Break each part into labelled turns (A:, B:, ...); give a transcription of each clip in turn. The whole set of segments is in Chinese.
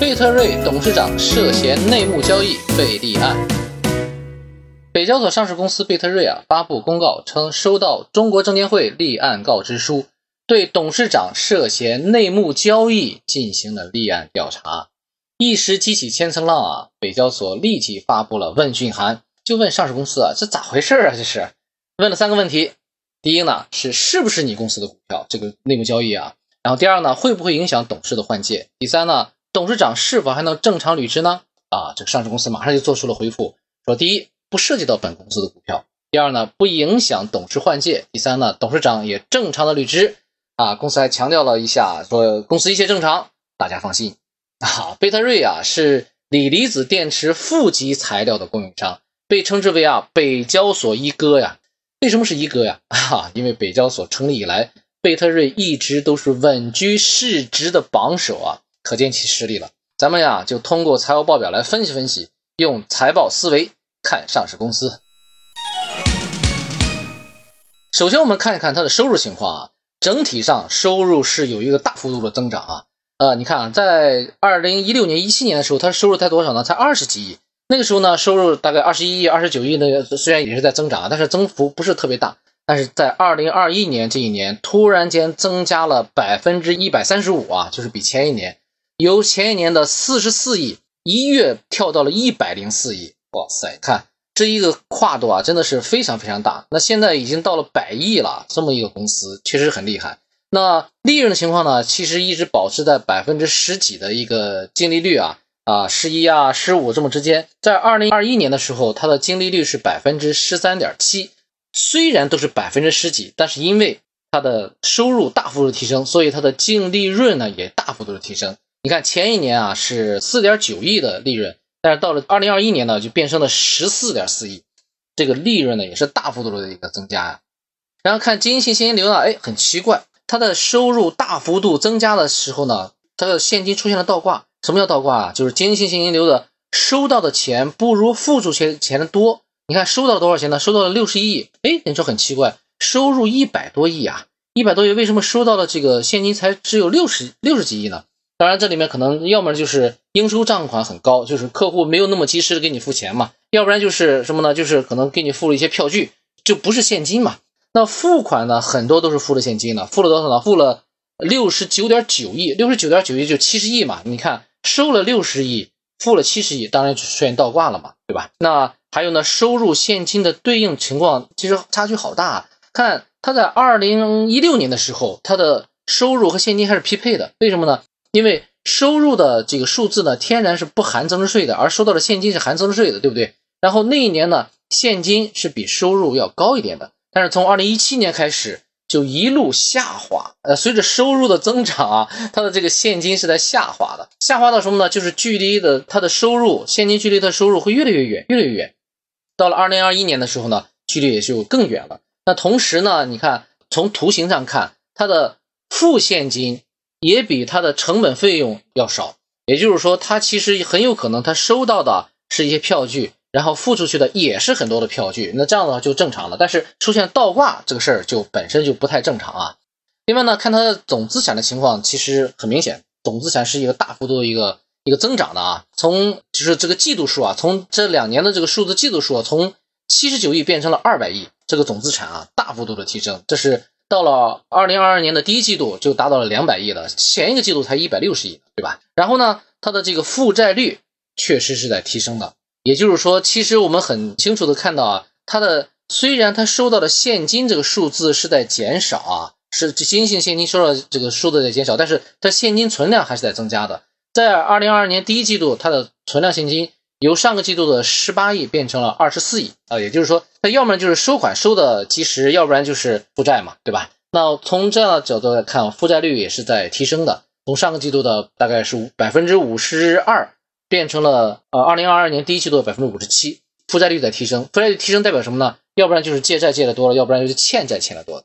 A: 贝特瑞董事长涉嫌内幕交易被立案。北交所上市公司贝特瑞啊发布公告称，收到中国证监会立案告知书，对董事长涉嫌内幕交易进行了立案调查，一时激起千层浪啊！北交所立即发布了问讯函，就问上市公司啊，这咋回事啊？这是问了三个问题：第一呢是是不是你公司的股票这个内幕交易啊？然后第二呢会不会影响董事的换届？第三呢董事长是否还能正常履职呢？啊，这个上市公司马上就做出了回复，说第一。不涉及到本公司的股票。第二呢，不影响董事换届。第三呢，董事长也正常的履职。啊，公司还强调了一下，说公司一切正常，大家放心。啊，贝特瑞啊是锂离子电池负极材料的供应商，被称之为啊北交所一哥呀。为什么是一哥呀？哈，因为北交所成立以来，贝特瑞一直都是稳居市值的榜首啊，可见其实力了。咱们呀就通过财务报表来分析分析，用财报思维。看上市公司，首先我们看一看它的收入情况啊，整体上收入是有一个大幅度的增长啊。呃，你看啊，在二零一六年、一七年的时候，它收入才多少呢？才二十几亿。那个时候呢，收入大概二十一亿、二十九亿，那个虽然也是在增长啊，但是增幅不是特别大。但是在二零二一年这一年，突然间增加了百分之一百三十五啊，就是比前一年由前一年的四十四亿一跃跳到了一百零四亿。哇塞，看这一个跨度啊，真的是非常非常大。那现在已经到了百亿了，这么一个公司确实很厉害。那利润的情况呢，其实一直保持在百分之十几的一个净利率啊啊，十一啊十五这么之间。在二零二一年的时候，它的净利率是百分之十三点七。虽然都是百分之十几，但是因为它的收入大幅度提升，所以它的净利润呢也大幅度的提升。你看前一年啊是四点九亿的利润。但是到了二零二一年呢，就变成了十四点四亿，这个利润呢也是大幅度的一个增加呀。然后看经营性现金流呢，哎，很奇怪，它的收入大幅度增加的时候呢，它的现金出现了倒挂。什么叫倒挂啊？就是经营性现金流的收到的钱不如付出钱钱的多。你看收到了多少钱呢？收到了六十亿。哎，你说很奇怪，收入一百多亿啊，一百多亿为什么收到的这个现金才只有六十六十几亿呢？当然，这里面可能要么就是应收账款很高，就是客户没有那么及时的给你付钱嘛；要不然就是什么呢？就是可能给你付了一些票据，就不是现金嘛。那付款呢，很多都是付了现金的，付了多少呢？付了六十九点九亿，六十九点九亿就七十亿嘛。你看，收了六十亿，付了七十亿，当然就出现倒挂了嘛，对吧？那还有呢，收入现金的对应情况其实差距好大。啊看他在二零一六年的时候，他的收入和现金还是匹配的，为什么呢？因为收入的这个数字呢，天然是不含增值税的，而收到的现金是含增值税的，对不对？然后那一年呢，现金是比收入要高一点的，但是从二零一七年开始就一路下滑，呃，随着收入的增长啊，它的这个现金是在下滑的，下滑到什么呢？就是距离的它的收入现金距离的收入会越来越远，越来越远。到了二零二一年的时候呢，距离也就更远了。那同时呢，你看从图形上看，它的负现金。也比它的成本费用要少，也就是说，它其实很有可能它收到的是一些票据，然后付出去的也是很多的票据，那这样的话就正常了。但是出现倒挂这个事儿就本身就不太正常啊。另外呢，看它的总资产的情况，其实很明显，总资产是一个大幅度的一个一个增长的啊。从就是这个季度数啊，从这两年的这个数字季度数啊，从七十九亿变成了二百亿，这个总资产啊大幅度的提升，这是。到了二零二二年的第一季度就达到了两百亿了，前一个季度才一百六十亿，对吧？然后呢，它的这个负债率确实是在提升的，也就是说，其实我们很清楚的看到啊，它的虽然它收到的现金这个数字是在减少啊，是经营性现金收到这个数字在减少，但是它现金存量还是在增加的。在二零二二年第一季度，它的存量现金由上个季度的十八亿变成了二十四亿啊，也就是说。那要么就是收款收的及时，要不然就是负债嘛，对吧？那从这样的角度来看，负债率也是在提升的，从上个季度的大概是五百分之五十二，变成了呃二零二二年第一季度的百分之五十七，负债率在提升。负债率提升代表什么呢？要不然就是借债借的多了，要不然就是欠债欠的多。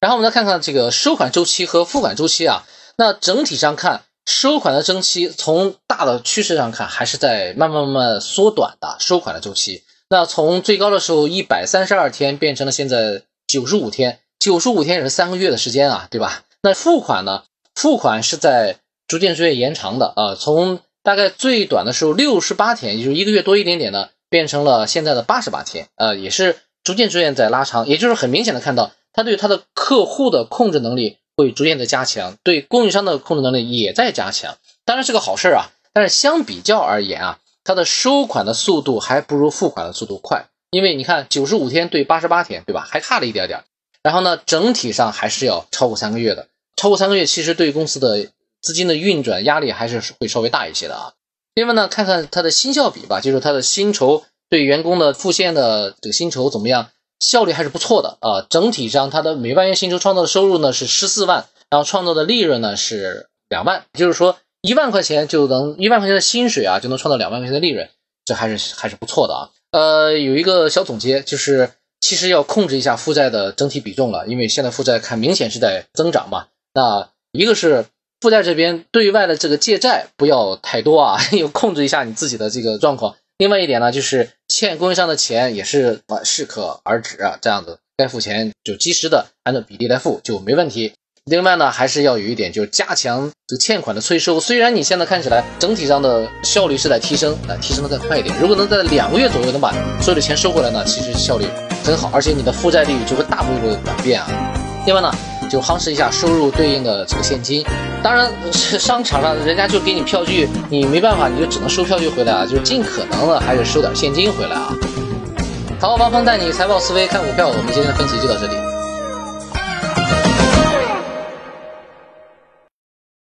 A: 然后我们再看看这个收款周期和付款周期啊，那整体上看，收款的周期从大的趋势上看，还是在慢慢慢慢缩短的收款的周期。那从最高的时候一百三十二天变成了现在九十五天，九十五天也是三个月的时间啊，对吧？那付款呢？付款是在逐渐逐渐延长的啊，从大概最短的时候六十八天，也就是一个月多一点点呢，变成了现在的八十八天，呃，也是逐渐逐渐在拉长，也就是很明显的看到，他对他的客户的控制能力会逐渐的加强，对供应商的控制能力也在加强，当然是个好事啊。但是相比较而言啊，它的收款的速度还不如付款的速度快，因为你看九十五天对八十八天，对吧？还差了一点点。然后呢，整体上还是要超过三个月的，超过三个月，其实对公司的资金的运转压力还是会稍微大一些的啊。另外呢，看看它的薪效比吧，就是它的薪酬对员工的付现的这个薪酬怎么样，效率还是不错的啊。整体上，它的每万元薪酬创造的收入呢是十四万，然后创造的利润呢是两万，就是说一万块钱就能一万块钱的薪水啊，就能创造两万块钱的利润，这还是还是不错的啊。呃，有一个小总结就是。其实要控制一下负债的整体比重了，因为现在负债看明显是在增长嘛。那一个是负债这边对外的这个借债不要太多啊，要控制一下你自己的这个状况。另外一点呢，就是欠供应商的钱也是适可而止啊，这样子该付钱就及时的按照比例来付就没问题。另外呢，还是要有一点，就是加强这个欠款的催收。虽然你现在看起来整体上的效率是在提升，啊，提升的再快一点。如果能在两个月左右能把所有的钱收回来呢，其实效率很好，而且你的负债率就会大幅度的转变啊。另外呢，就夯实一下收入对应的这个现金。当然，商场上人家就给你票据，你没办法，你就只能收票据回来啊。就尽可能的还是收点现金回来啊。淘宝，王峰带你财报思维看股票，我们今天的分析就到这里。